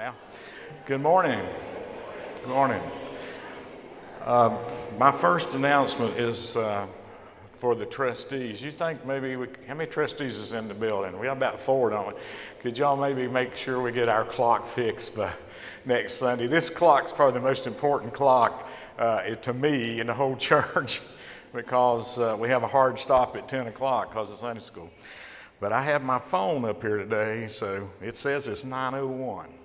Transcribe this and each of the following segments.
now. Good morning. Good morning. Uh, my first announcement is uh, for the trustees. You think maybe we, how many trustees is in the building? We have about four, don't we? Could y'all maybe make sure we get our clock fixed by next Sunday? This clock's probably the most important clock uh, to me in the whole church because uh, we have a hard stop at 10 o'clock because of Sunday school. But I have my phone up here today, so it says it's 901.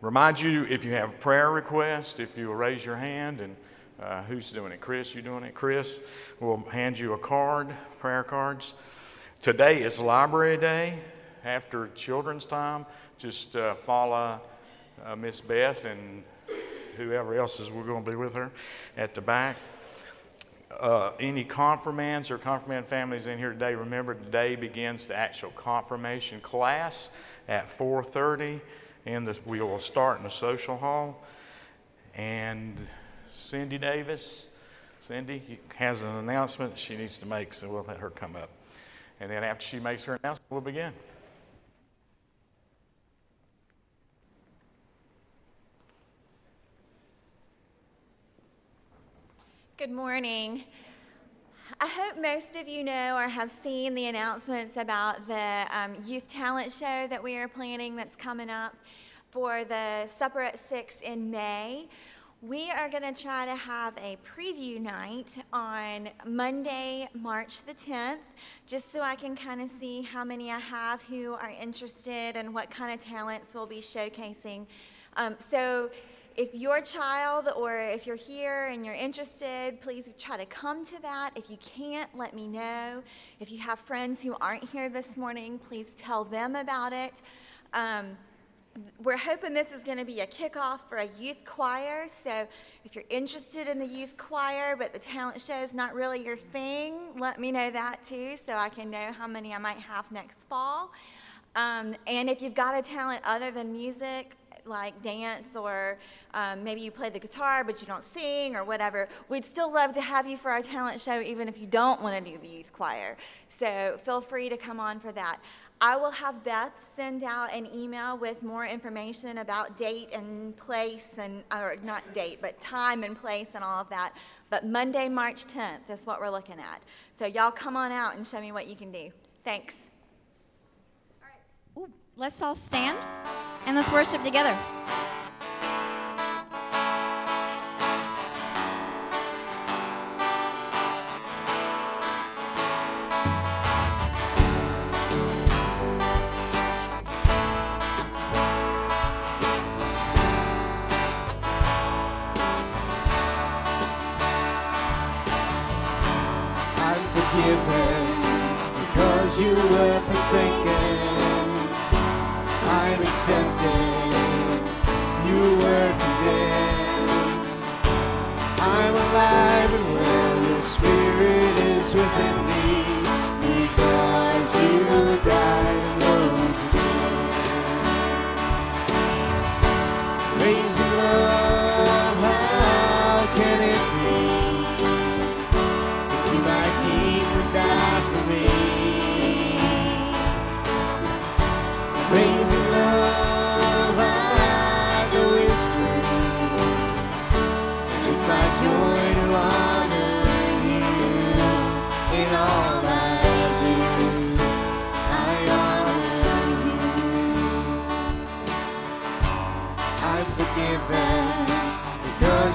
Remind you if you have a prayer requests, if you will raise your hand and uh, who's doing it? Chris, you doing it? Chris will hand you a card, prayer cards. Today is Library Day. After children's time, just uh, follow uh, Miss Beth and whoever else is we're going to be with her at the back. Uh, any confirmands or confirmand families in here today, remember today begins the actual confirmation class at 4.30 and the, we will start in the social hall. And Cindy Davis, Cindy has an announcement she needs to make, so we'll let her come up. And then after she makes her announcement, we'll begin. Good morning. I hope most of you know or have seen the announcements about the um, youth talent show that we are planning that's coming up for the Supper at 6 in May. We are going to try to have a preview night on Monday, March the 10th, just so I can kind of see how many I have who are interested and what kind of talents we'll be showcasing. Um, so if your child or if you're here and you're interested, please try to come to that. If you can't, let me know. If you have friends who aren't here this morning, please tell them about it. Um, we're hoping this is going to be a kickoff for a youth choir. So if you're interested in the youth choir, but the talent show is not really your thing, let me know that too so I can know how many I might have next fall. Um, and if you've got a talent other than music, like dance or um, maybe you play the guitar but you don't sing or whatever, we'd still love to have you for our talent show even if you don't want to do the youth choir. So feel free to come on for that. I will have Beth send out an email with more information about date and place and or not date, but time and place and all of that. But Monday, March 10th is what we're looking at. So y'all come on out and show me what you can do. Thanks. All right. Ooh, let's all stand and let's worship together.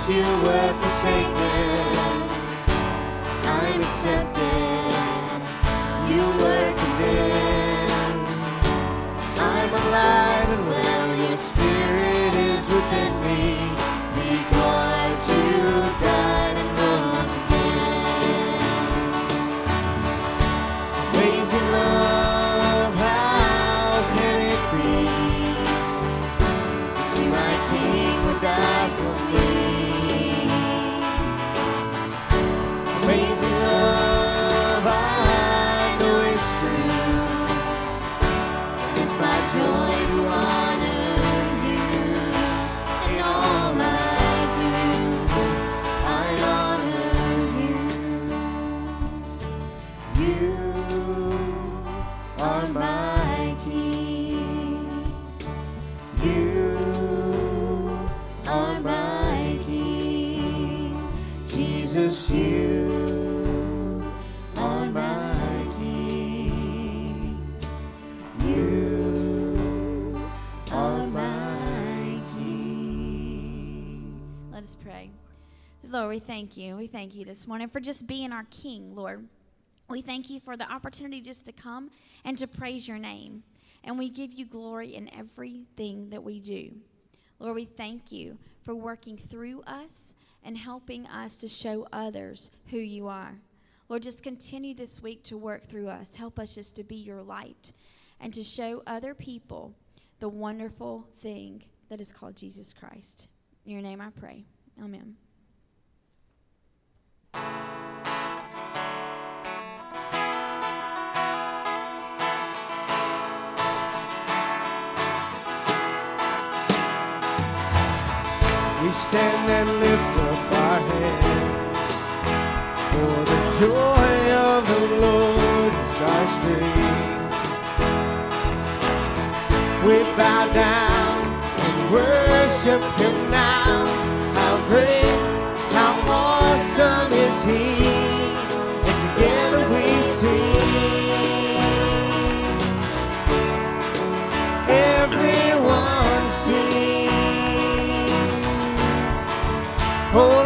you worth the sacred. We thank you. We thank you this morning for just being our King, Lord. We thank you for the opportunity just to come and to praise your name. And we give you glory in everything that we do. Lord, we thank you for working through us and helping us to show others who you are. Lord, just continue this week to work through us. Help us just to be your light and to show other people the wonderful thing that is called Jesus Christ. In your name I pray. Amen. We stand and lift up our hands for the joy of the Lord is our strength. We bow down and worship Him now. Awesome is He! And together we sing. Everyone sing. Holy oh,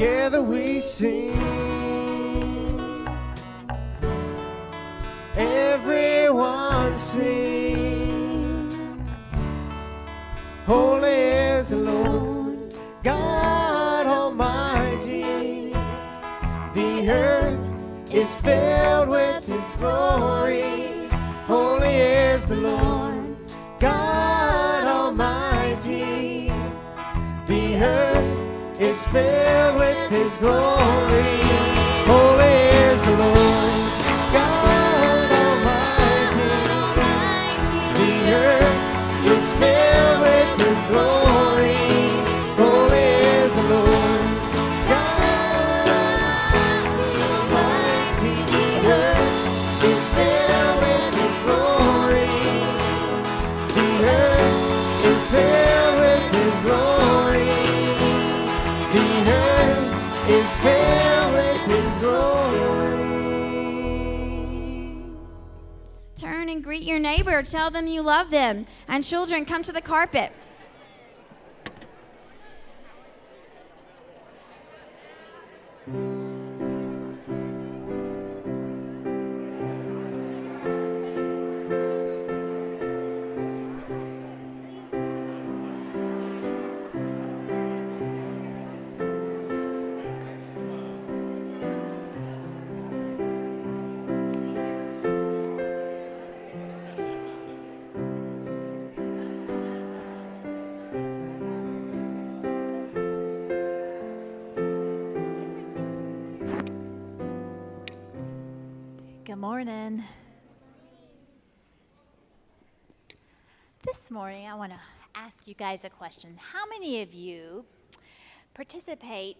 together we sing. Everyone sing. Holy is the Lord God Almighty. The earth is filled with His glory. Holy is the Lord filled with His glory. Neighbor. Tell them you love them. And children, come to the carpet. Morning. this morning, I want to ask you guys a question. How many of you participate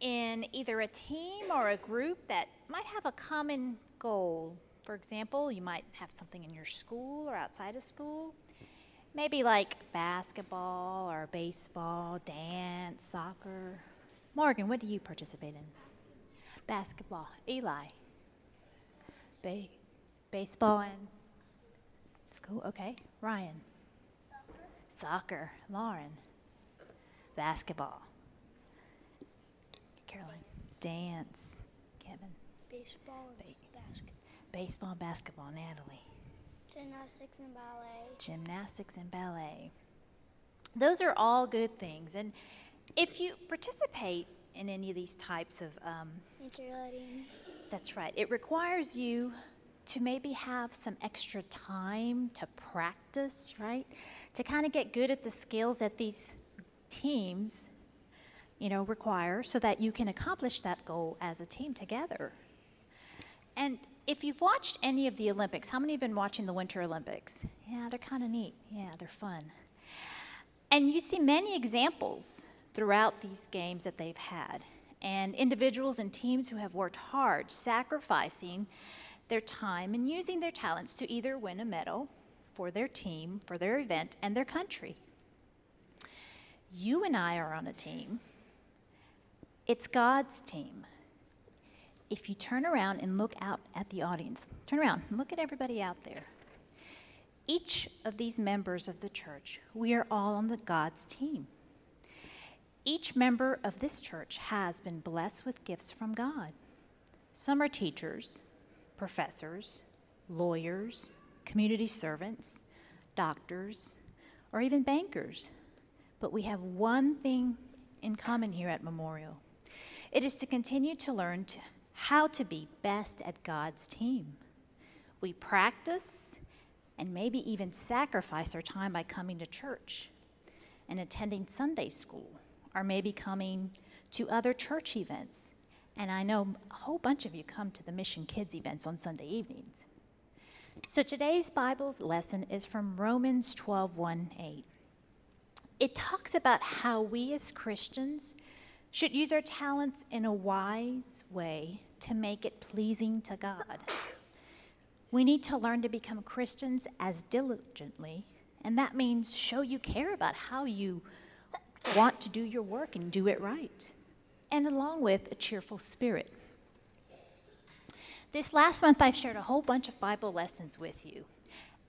in either a team or a group that might have a common goal? For example, you might have something in your school or outside of school. Maybe like basketball or baseball, dance, soccer. Morgan, what do you participate in? Basketball. Eli. Ba- baseball and school. Okay. Ryan. Soccer. Lauren. Basketball. Caroline. Dance. Kevin. Baseball and Ba- basketball. Baseball and basketball. Natalie. Gymnastics and ballet. Gymnastics and ballet. Those are all good things. And if you participate in any of these types of um. That's right. It requires you to maybe have some extra time to practice, right? To kind of get good at the skills that these teams, you know, require so that you can accomplish that goal as a team together. And if you've watched any of the Olympics, how many have been watching the Winter Olympics? Yeah, they're kind of neat. Yeah, they're fun. And you see many examples throughout these games that they've had, and individuals and teams who have worked hard, sacrificing their time and using their talents to either win a medal for their team, for their event, and their country. You and I are on a team. It's God's team. If you turn around and look out at the audience, turn around and look at everybody out there. Each of these members of the church, we are all on the God's team. Each member of this church has been blessed with gifts from God. Some are teachers, professors, lawyers, community servants, doctors, or even bankers. But we have one thing in common here at Memorial it is to continue to learn to, how to be best at God's team. We practice and maybe even sacrifice our time by coming to church and attending Sunday school, or maybe coming to other church events. And I know a whole bunch of you come to the Mission Kids events on Sunday evenings. So today's Bible lesson is from Romans 12 1 8. It talks about how we as Christians should use our talents in a wise way to make it pleasing to God. We need to learn to become Christians as diligently, and that means show you care about how you want to do your work and do it right, and along with a cheerful spirit. This last month, I've shared a whole bunch of Bible lessons with you,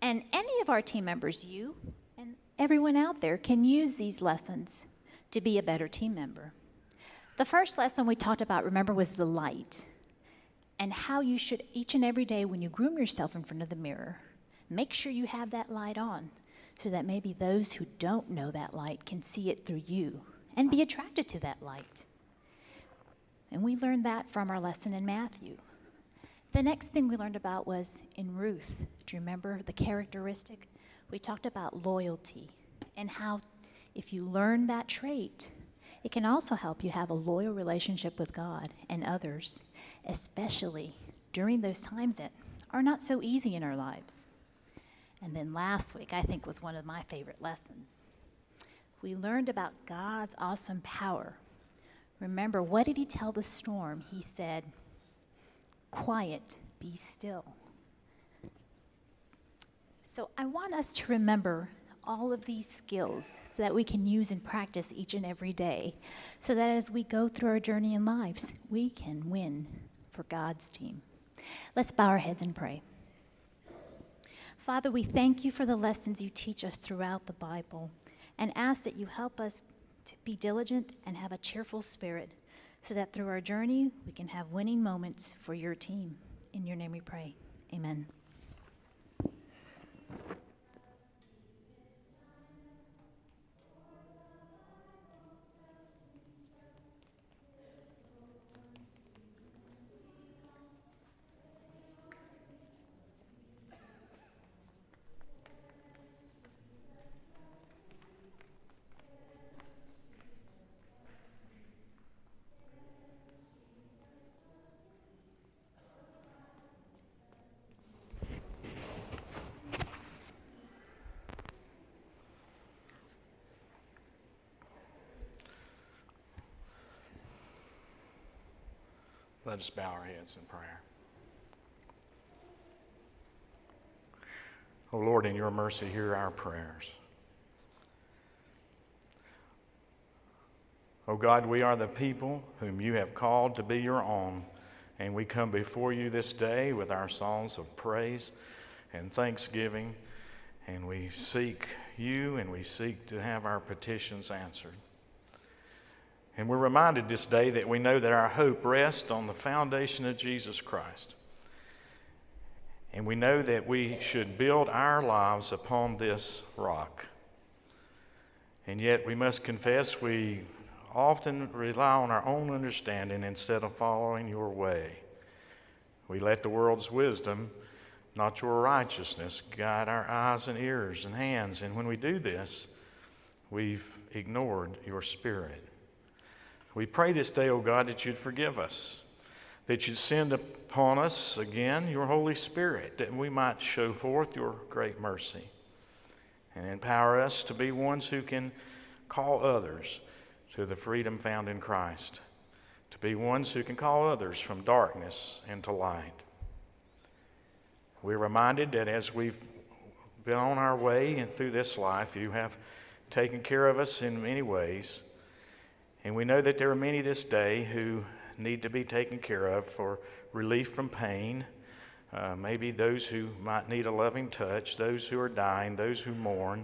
and any of our team members, you and everyone out there, can use these lessons to be a better team member. The first lesson we talked about, remember, was the light and how you should, each and every day when you groom yourself in front of the mirror, make sure you have that light on so that maybe those who don't know that light can see it through you and be attracted to that light. And we learned that from our lesson in Matthew. The next thing we learned about was in Ruth. Do you remember the characteristic? We talked about loyalty and how if you learn that trait, it can also help you have a loyal relationship with God and others, especially during those times that are not so easy in our lives. And then last week, I think, was one of my favorite lessons. We learned about God's awesome power. Remember, what did He tell the storm? He said, Quiet, be still. So I want us to remember all of these skills so that we can use and practice each and every day, so that as we go through our journey in lives, we can win for God's team. Let's bow our heads and pray. Father, we thank you for the lessons you teach us throughout the Bible and ask that you help us to be diligent and have a cheerful spirit so that through our journey we can have winning moments for your team. In your name we pray. Amen. Let us bow our heads in prayer. Oh Lord, in your mercy, hear our prayers. Oh God, we are the people whom you have called to be your own, and we come before you this day with our songs of praise and thanksgiving, and we seek you and we seek to have our petitions answered. And we're reminded this day that we know that our hope rests on the foundation of Jesus Christ. And we know that we should build our lives upon this rock. And yet we must confess we often rely on our own understanding instead of following your way. We let the world's wisdom, not your righteousness, guide our eyes and ears and hands. And when we do this, we've ignored your spirit. We pray this day, O God, that you'd forgive us, that you'd send upon us again your Holy Spirit, that we might show forth your great mercy and empower us to be ones who can call others to the freedom found in Christ, to be ones who can call others from darkness into light. We're reminded that as we've been on our way and through this life, you have taken care of us in many ways. And we know that there are many this day who need to be taken care of for relief from pain. Uh, maybe those who might need a loving touch, those who are dying, those who mourn.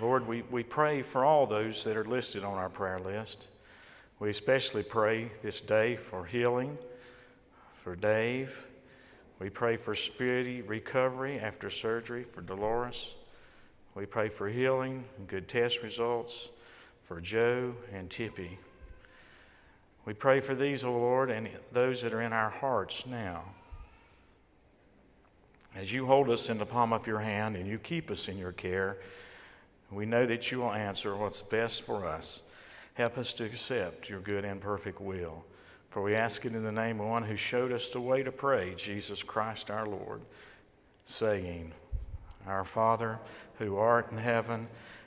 Lord, we, we pray for all those that are listed on our prayer list. We especially pray this day for healing for Dave. We pray for speedy recovery after surgery for Dolores. We pray for healing and good test results for Joe and Tippy. We pray for these, O oh Lord, and those that are in our hearts now. As you hold us in the palm of your hand and you keep us in your care, we know that you will answer what's best for us. Help us to accept your good and perfect will. For we ask it in the name of one who showed us the way to pray, Jesus Christ our Lord, saying, Our Father, who art in heaven,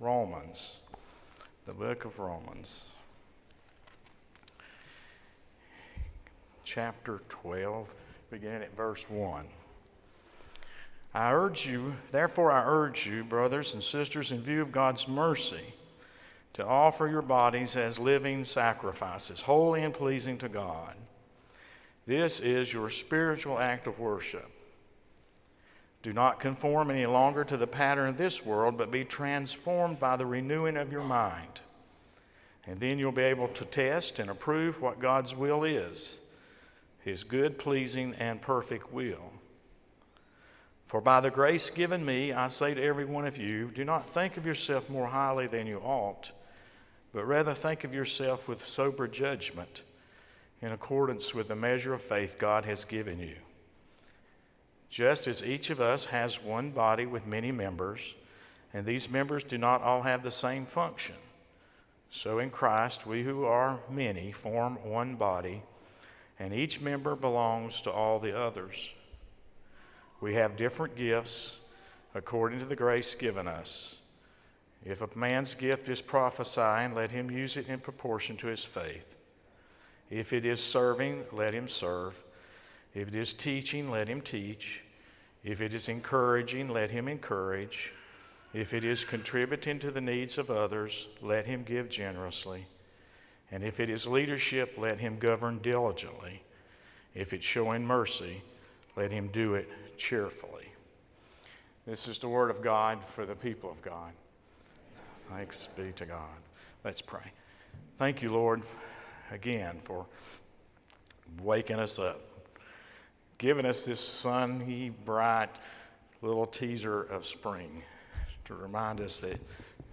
Romans the book of Romans, chapter 12, beginning at verse 1. I urge you, therefore, I urge you, brothers and sisters, in view of God's mercy, to offer your bodies as living sacrifices, holy and pleasing to God. This is your spiritual act of worship. Do not conform any longer to the pattern of this world, but be transformed by the renewing of your mind. And then you'll be able to test and approve what God's will is His good, pleasing, and perfect will. For by the grace given me, I say to every one of you, do not think of yourself more highly than you ought, but rather think of yourself with sober judgment in accordance with the measure of faith God has given you. Just as each of us has one body with many members, and these members do not all have the same function, so in Christ we who are many form one body, and each member belongs to all the others. We have different gifts according to the grace given us. If a man's gift is prophesying, let him use it in proportion to his faith. If it is serving, let him serve. If it is teaching, let him teach. If it is encouraging, let him encourage. If it is contributing to the needs of others, let him give generously. And if it is leadership, let him govern diligently. If it's showing mercy, let him do it cheerfully. This is the word of God for the people of God. Thanks be to God. Let's pray. Thank you, Lord, again for waking us up given us this sunny, bright little teaser of spring to remind us that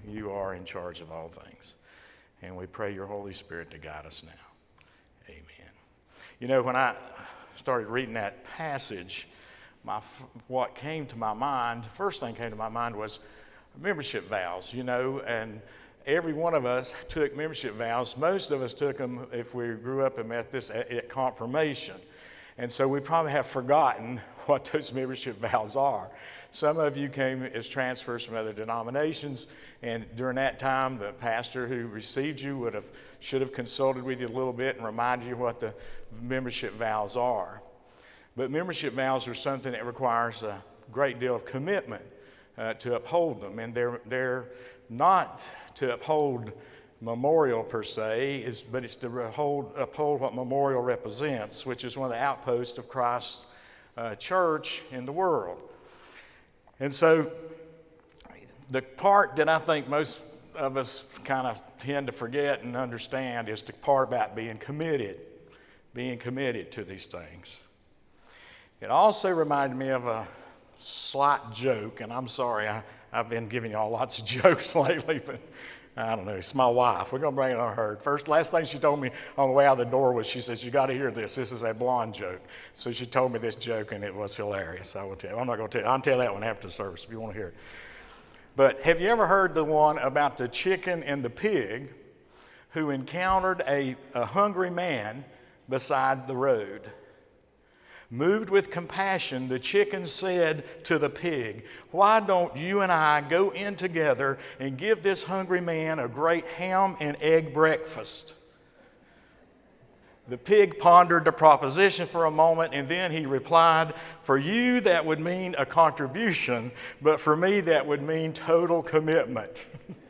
you are in charge of all things. And we pray your Holy Spirit to guide us now. Amen. You know, when I started reading that passage, my, what came to my mind, first thing came to my mind was membership vows, you know, and every one of us took membership vows. Most of us took them if we grew up and met this at, at confirmation. And so we probably have forgotten what those membership vows are. Some of you came as transfers from other denominations, and during that time, the pastor who received you would have should have consulted with you a little bit and reminded you what the membership vows are. But membership vows are something that requires a great deal of commitment uh, to uphold them, and they're they're not to uphold memorial per se, is, but it's to uphold, uphold what memorial represents, which is one of the outposts of Christ's uh, church in the world. And so, the part that I think most of us kind of tend to forget and understand is the part about being committed, being committed to these things. It also reminded me of a slight joke, and I'm sorry, I, I've been giving y'all lots of jokes lately, but I don't know. It's my wife. We're going to bring it on her. First, last thing she told me on the way out the door was she says, You got to hear this. This is a blonde joke. So she told me this joke, and it was hilarious. I will tell you. I'm not going to tell you. I'll tell that one after the service if you want to hear it. But have you ever heard the one about the chicken and the pig who encountered a, a hungry man beside the road? Moved with compassion, the chicken said to the pig, Why don't you and I go in together and give this hungry man a great ham and egg breakfast? The pig pondered the proposition for a moment and then he replied, For you, that would mean a contribution, but for me, that would mean total commitment.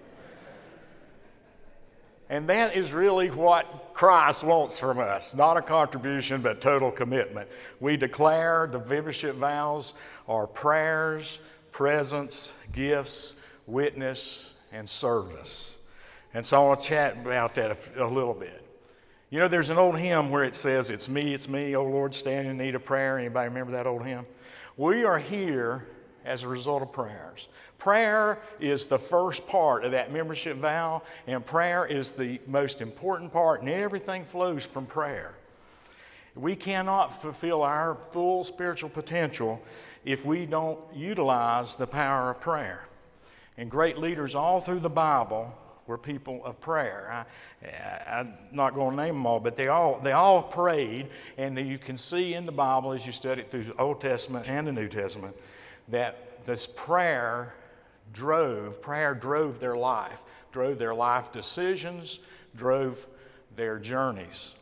And that is really what Christ wants from us not a contribution, but total commitment. We declare the membership vows are prayers, presence, gifts, witness, and service. And so I want to chat about that a, a little bit. You know, there's an old hymn where it says, It's me, it's me, oh Lord, stand in need of prayer. Anybody remember that old hymn? We are here as a result of prayers. Prayer is the first part of that membership vow, and prayer is the most important part, and everything flows from prayer. We cannot fulfill our full spiritual potential if we don't utilize the power of prayer. And great leaders all through the Bible were people of prayer. I, am not going to name them all, but they all, they all prayed, and you can see in the Bible as you study it through the Old Testament and the New Testament that this prayer drove, prayer drove their life, drove their life decisions, drove their journeys.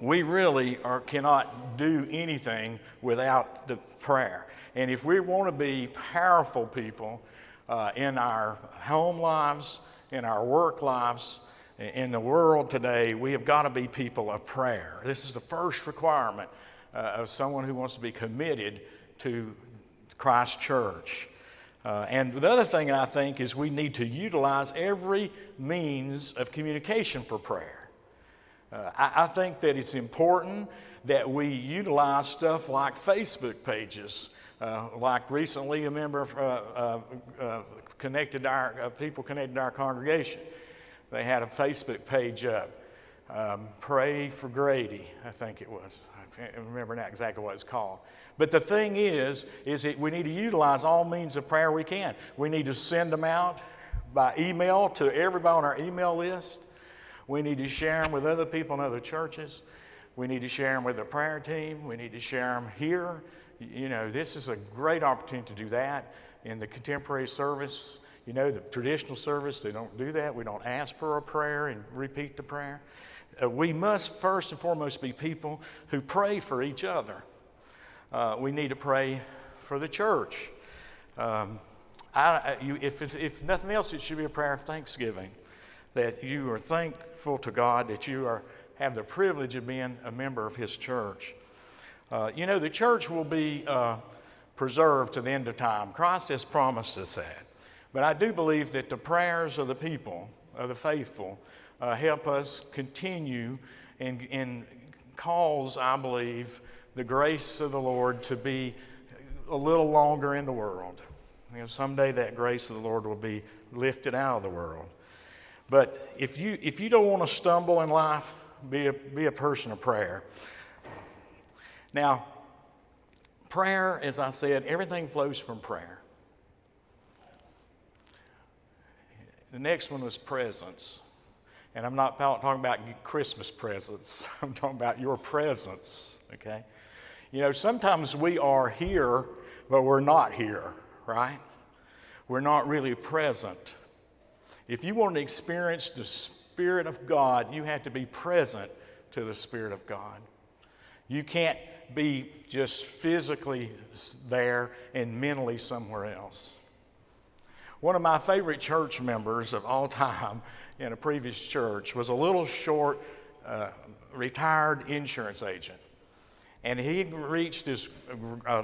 We really are, cannot do anything without the prayer. And if we want to be powerful people uh, in our home lives, in our work lives, in the world today, we have got to be people of prayer. This is the first requirement uh, of someone who wants to be committed to Christ Church. Uh, and the other thing I think is we need to utilize every means of communication for prayer. Uh, I, I, think that it's important that we utilize stuff like Facebook pages. Uh, like recently, a member uh, uh, uh, connected our people connected our congregation. They had a Facebook page up. Um, Pray for Grady, I think it was. Remember now exactly what it's called. But the thing is, is that we need to utilize all means of prayer we can. We need to send them out by email to everybody on our email list. We need to share them with other people in other churches. We need to share them with the prayer team. We need to share them here. You know, this is a great opportunity to do that in the contemporary service. You know, the traditional service, they don't do that. We don't ask for a prayer and repeat the prayer. Uh, we must first and foremost be people who pray for each other uh, we need to pray for the church. Um, I, you, if, if nothing else, it should be a prayer of thanksgiving that you are thankful to God that you are, have the privilege of being a member of His church. Uh, you know, the church will be uh, preserved to the end of time. Christ has promised us that. But I do believe that the prayers of the people, of the faithful, uh, help us continue and, and cause, I believe, the grace of the Lord to be a little longer in the world. You know, someday that grace of the Lord will be lifted out of the world. But if you, if you don't want to stumble in life, be a, be a person of prayer. Now, prayer, as I said, everything flows from prayer. The next one was presence. And I'm not talking about Christmas presents, I'm talking about your presence, okay? You know, sometimes we are here, but we're not here, right? We're not really present. If you want to experience the Spirit of God, you have to be present to the Spirit of God. You can't be just physically there and mentally somewhere else. One of my favorite church members of all time in a previous church was a little short, uh, retired insurance agent. And he reached his uh,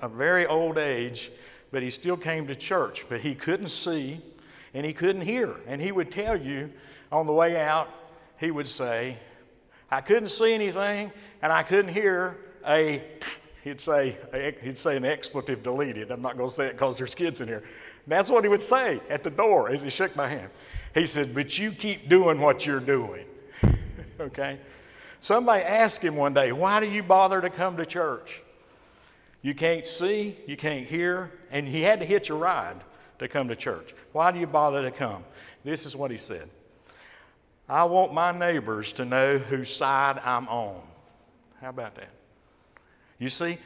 a very old age, but he still came to church. But he couldn't see and he couldn't hear. And he would tell you on the way out, he would say, I couldn't see anything and I couldn't hear a, he'd say, a, he'd say an expletive deleted. I'm not going to say it because there's kids in here. that's what he would say at the door as he shook my hand. He said, But you keep doing what you're doing. okay? Somebody asked him one day, Why do you bother to come to church? You can't see, you can't hear, and he had to hitch a ride to come to church. Why do you bother to come? This is what he said I want my neighbors to know whose side I'm on. How about that? You see,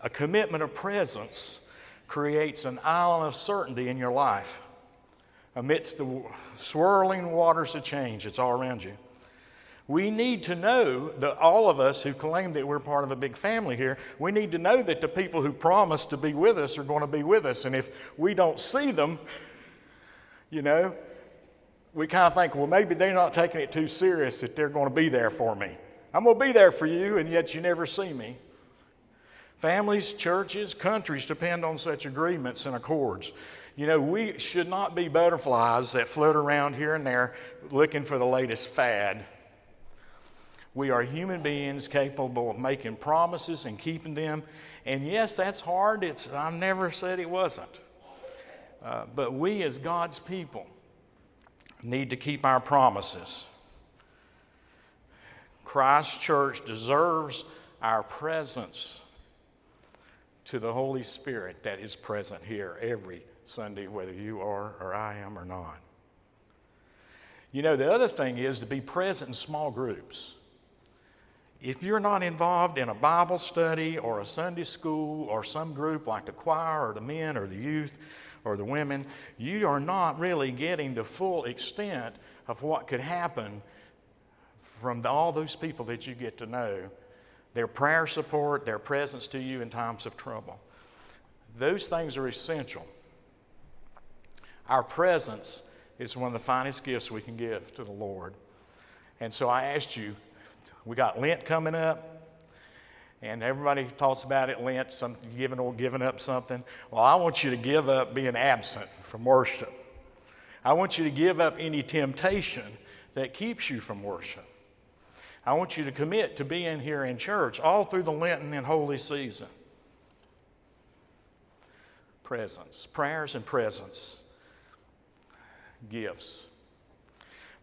a commitment of presence creates an island of certainty in your life amidst the swirling waters of change that's all around you. We need to know that all of us who claim that we're part of a big family here, we need to know that the people who promise to be with us are going to be with us. And if we don't see them, you know, we kind of think, well, maybe they're not taking it too serious that they're going to be there for me. I'm going to be there for you, and yet you never see me. Families, churches, countries depend on such agreements and accords. You know, we should not be butterflies that float around here and there looking for the latest fad. We are human beings capable of making promises and keeping them. And yes, that's hard. It's, I've never said it wasn't. Uh, but we, as God's people, need to keep our promises. Christ Church deserves our presence to the Holy Spirit that is present here every Sunday, whether you are or I am or not. You know, the other thing is to be present in small groups. If you're not involved in a Bible study or a Sunday school or some group like the choir or the men or the youth or the women, you are not really getting the full extent of what could happen from all those people that you get to know their prayer support, their presence to you in times of trouble. Those things are essential. Our presence is one of the finest gifts we can give to the Lord. And so I asked you, we got Lent coming up, and everybody talks about it Lent, some giving or giving up something. Well, I want you to give up being absent from worship. I want you to give up any temptation that keeps you from worship. I want you to commit to being here in church all through the Lenten and holy season. Presence, prayers and presence, gifts.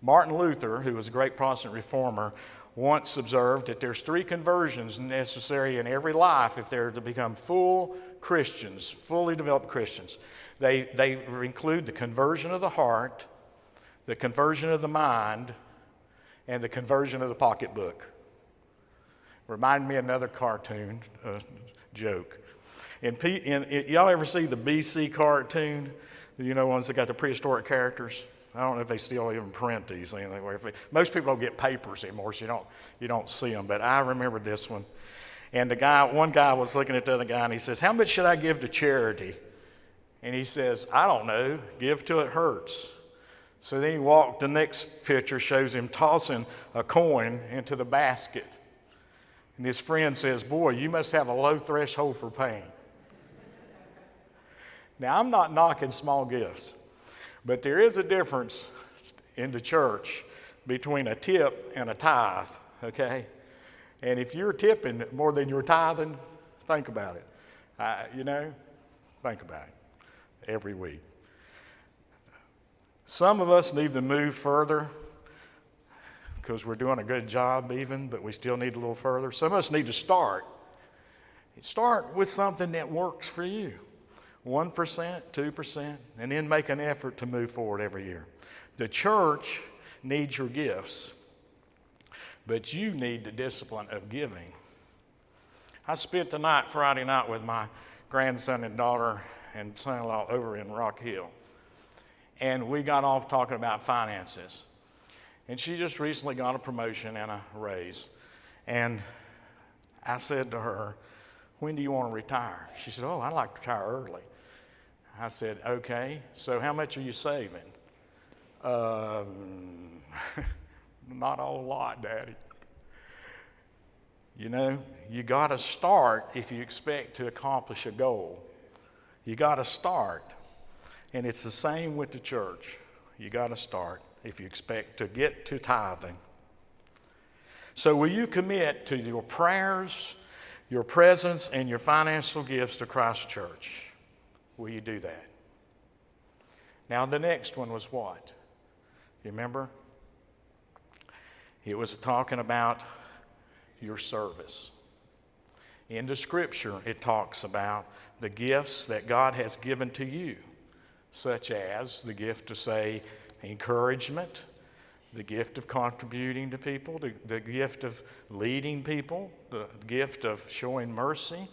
Martin Luther, who was a great Protestant reformer, once observed that there's three conversions necessary in every life if they're to become full Christians, fully developed Christians. They, they include the conversion of the heart, the conversion of the mind, and the conversion of the pocketbook. Remind me another cartoon uh, joke. In, P, in, in, y'all ever see the BC cartoon? You know, ones that got the prehistoric characters. I don't know if they still even print these anywhere. Most people don't get papers anymore, so you don't you don't see them. But I remember this one. And the guy, one guy was looking at the other guy, and he says, "How much should I give to charity?" And he says, "I don't know. Give till it hurts." So then he walked, the next picture shows him tossing a coin into the basket. And his friend says, Boy, you must have a low threshold for pain. Now, I'm not knocking small gifts, but there is a difference in the church between a tip and a tithe, okay? And if you're tipping more than you're tithing, think about it. Uh, you know, think about it every week. Some of us need to move further because we're doing a good job, even, but we still need a little further. Some of us need to start Start with something that works for you 1%, 2%, and then make an effort to move forward every year. The church needs your gifts, but you need the discipline of giving. I spent the night Friday night with my grandson and daughter and son in law over in Rock Hill. And we got off talking about finances. And she just recently got a promotion and a raise. And I said to her, When do you want to retire? She said, Oh, I'd like to retire early. I said, Okay, so how much are you saving? Um, not a whole lot, Daddy. You know, you got to start if you expect to accomplish a goal. You got to start. And it's the same with the church. You got to start if you expect to get to tithing. So, will you commit to your prayers, your presence, and your financial gifts to Christ Church? Will you do that? Now, the next one was what? You remember? It was talking about your service. In the scripture, it talks about the gifts that God has given to you, such as the gift to say encouragement, the gift of contributing to people, the, the gift of leading people, the gift of showing mercy.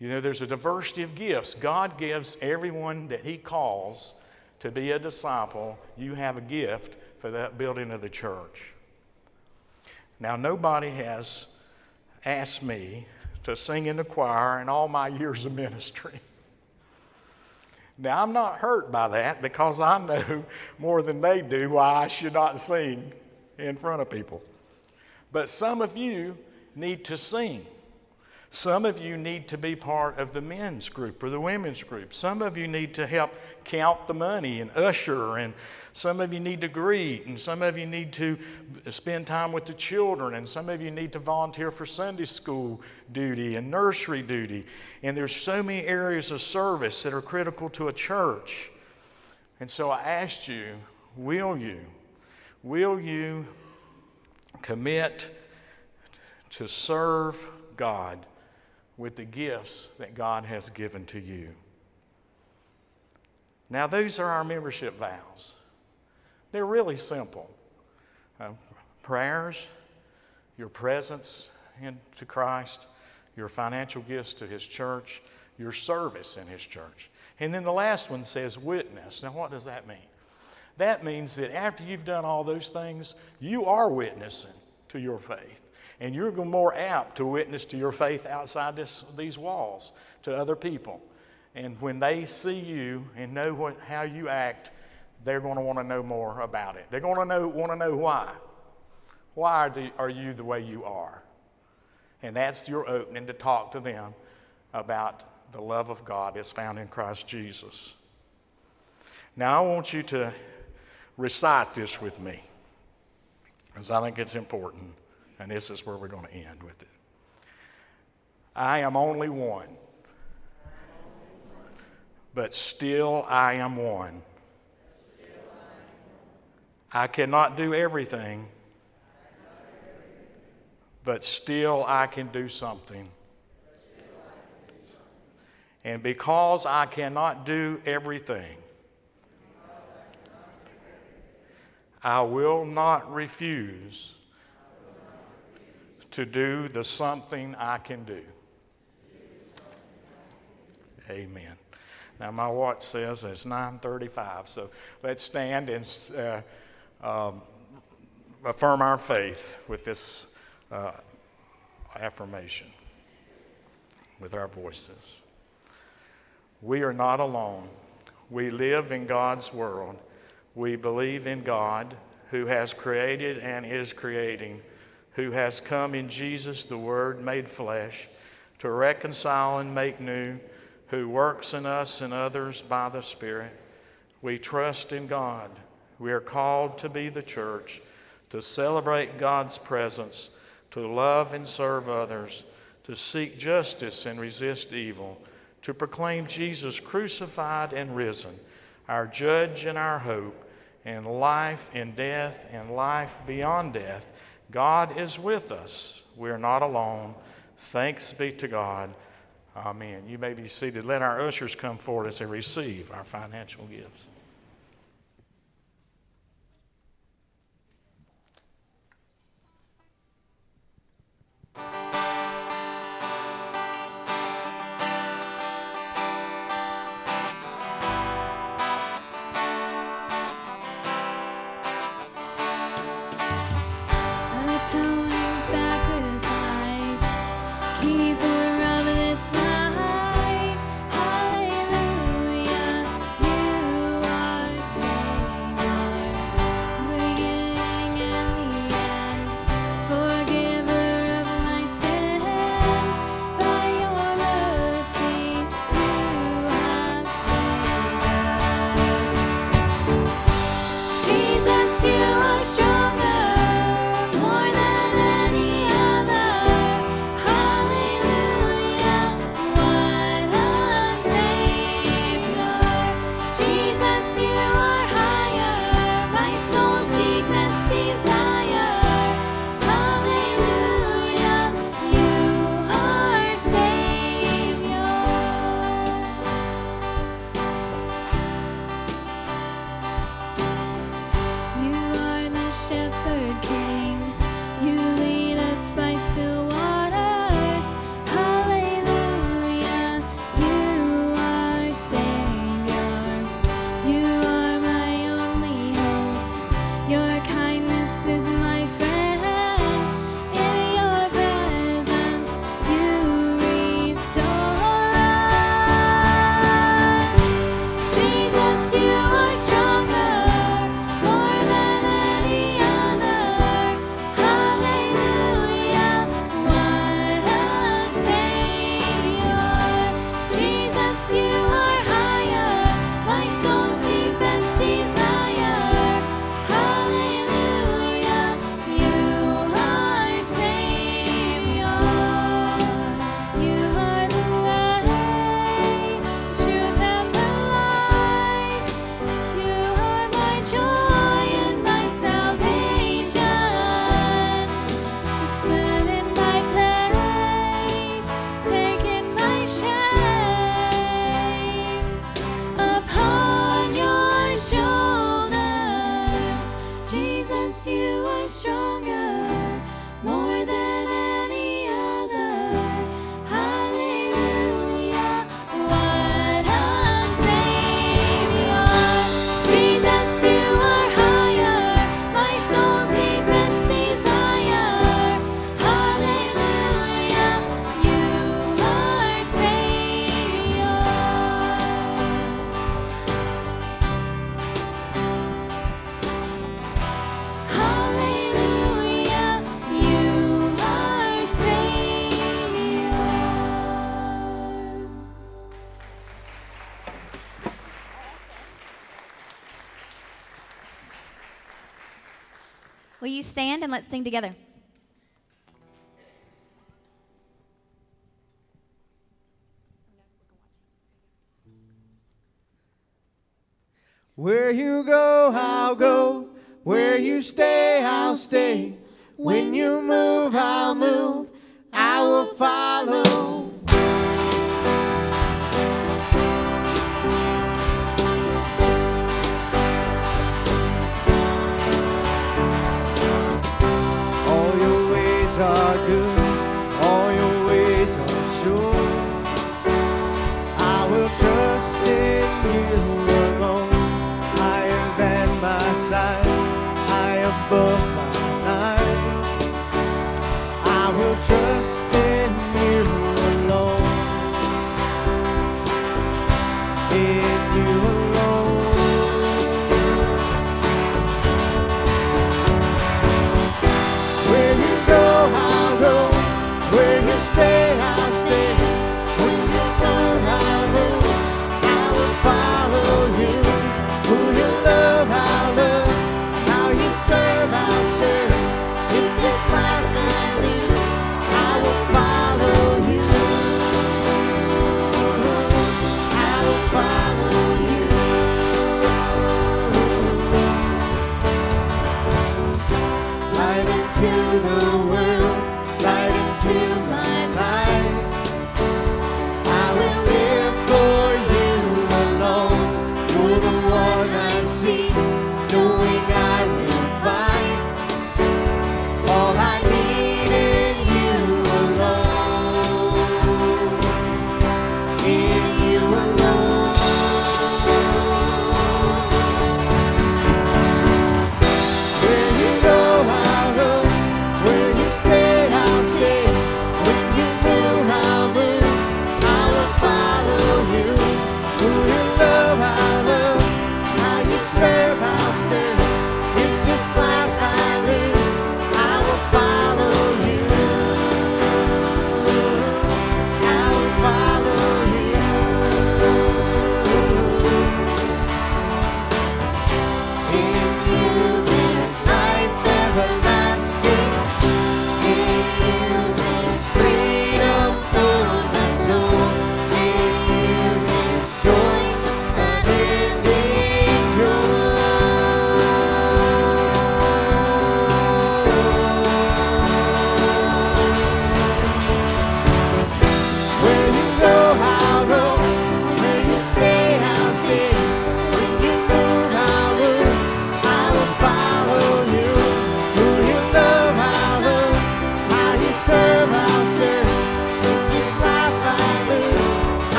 You know, there's a diversity of gifts. God gives everyone that He calls to be a disciple, you have a gift for that building of the church. Now, nobody has asked me to sing in the choir in all my years of ministry. Now, I'm not hurt by that because I know more than they do why I should not sing in front of people. But some of you need to sing. Some of you need to be part of the men's group or the women's group. Some of you need to help count the money and usher, and some of you need to greet, and some of you need to spend time with the children, and some of you need to volunteer for Sunday school duty and nursery duty. And there's so many areas of service that are critical to a church. And so I asked you, will you? Will you commit to serve God? With the gifts that God has given to you. Now, those are our membership vows. They're really simple uh, prayers, your presence into Christ, your financial gifts to His church, your service in His church. And then the last one says witness. Now, what does that mean? That means that after you've done all those things, you are witnessing to your faith and you're more apt to witness to your faith outside this, these walls to other people. And when they see you and know what, how you act, they're going to want to know more about it. They're going to know, want to know why. Why do, are you the way you are? And that's your opening to talk to them about the love of God that's found in Christ Jesus. Now, I want you to recite this with me because I think it's important. And this is where we're going to end with it. I am only one, but still I am one. I cannot do everything, but still I can do something. And because I cannot do everything, I will not refuse to do the something I can do. Amen. Now my watch says it's 9:35, so let's stand and uh, um, affirm our faith with this uh, affirmation with our voices. We are not alone. We live in God's world. We believe in God who has created and is creating who has come in Jesus, the Word made flesh, to reconcile and make new, who works in us and others by the Spirit. We trust in God. We are called to be the church, to celebrate God's presence, to love and serve others, to seek justice and resist evil, to proclaim Jesus crucified and risen, our judge and our hope, and life in death and life beyond death God is with us. We are not alone. Thanks be to God. Amen. You may be seated. Let our ushers come forward as they receive our financial gifts. stand and let's sing together. Where you go, I'll go. Where you stay, I'll stay. When you move, I'll move. I will follow. sure.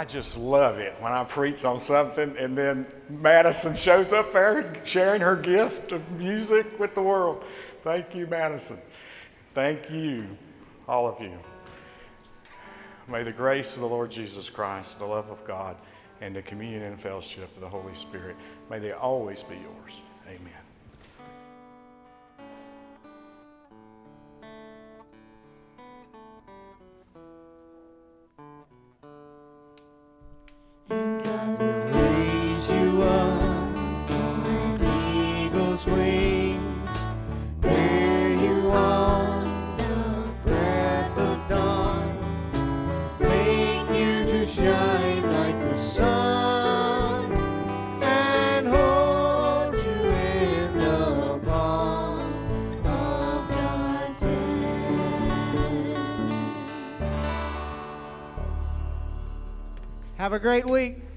I just love it when I preach on something and then Madison shows up there sharing her gift of music with the world. Thank you, Madison. Thank you, all of you. May the grace of the Lord Jesus Christ, the love of God, and the communion and fellowship of the Holy Spirit, may they always be yours. Have a great week.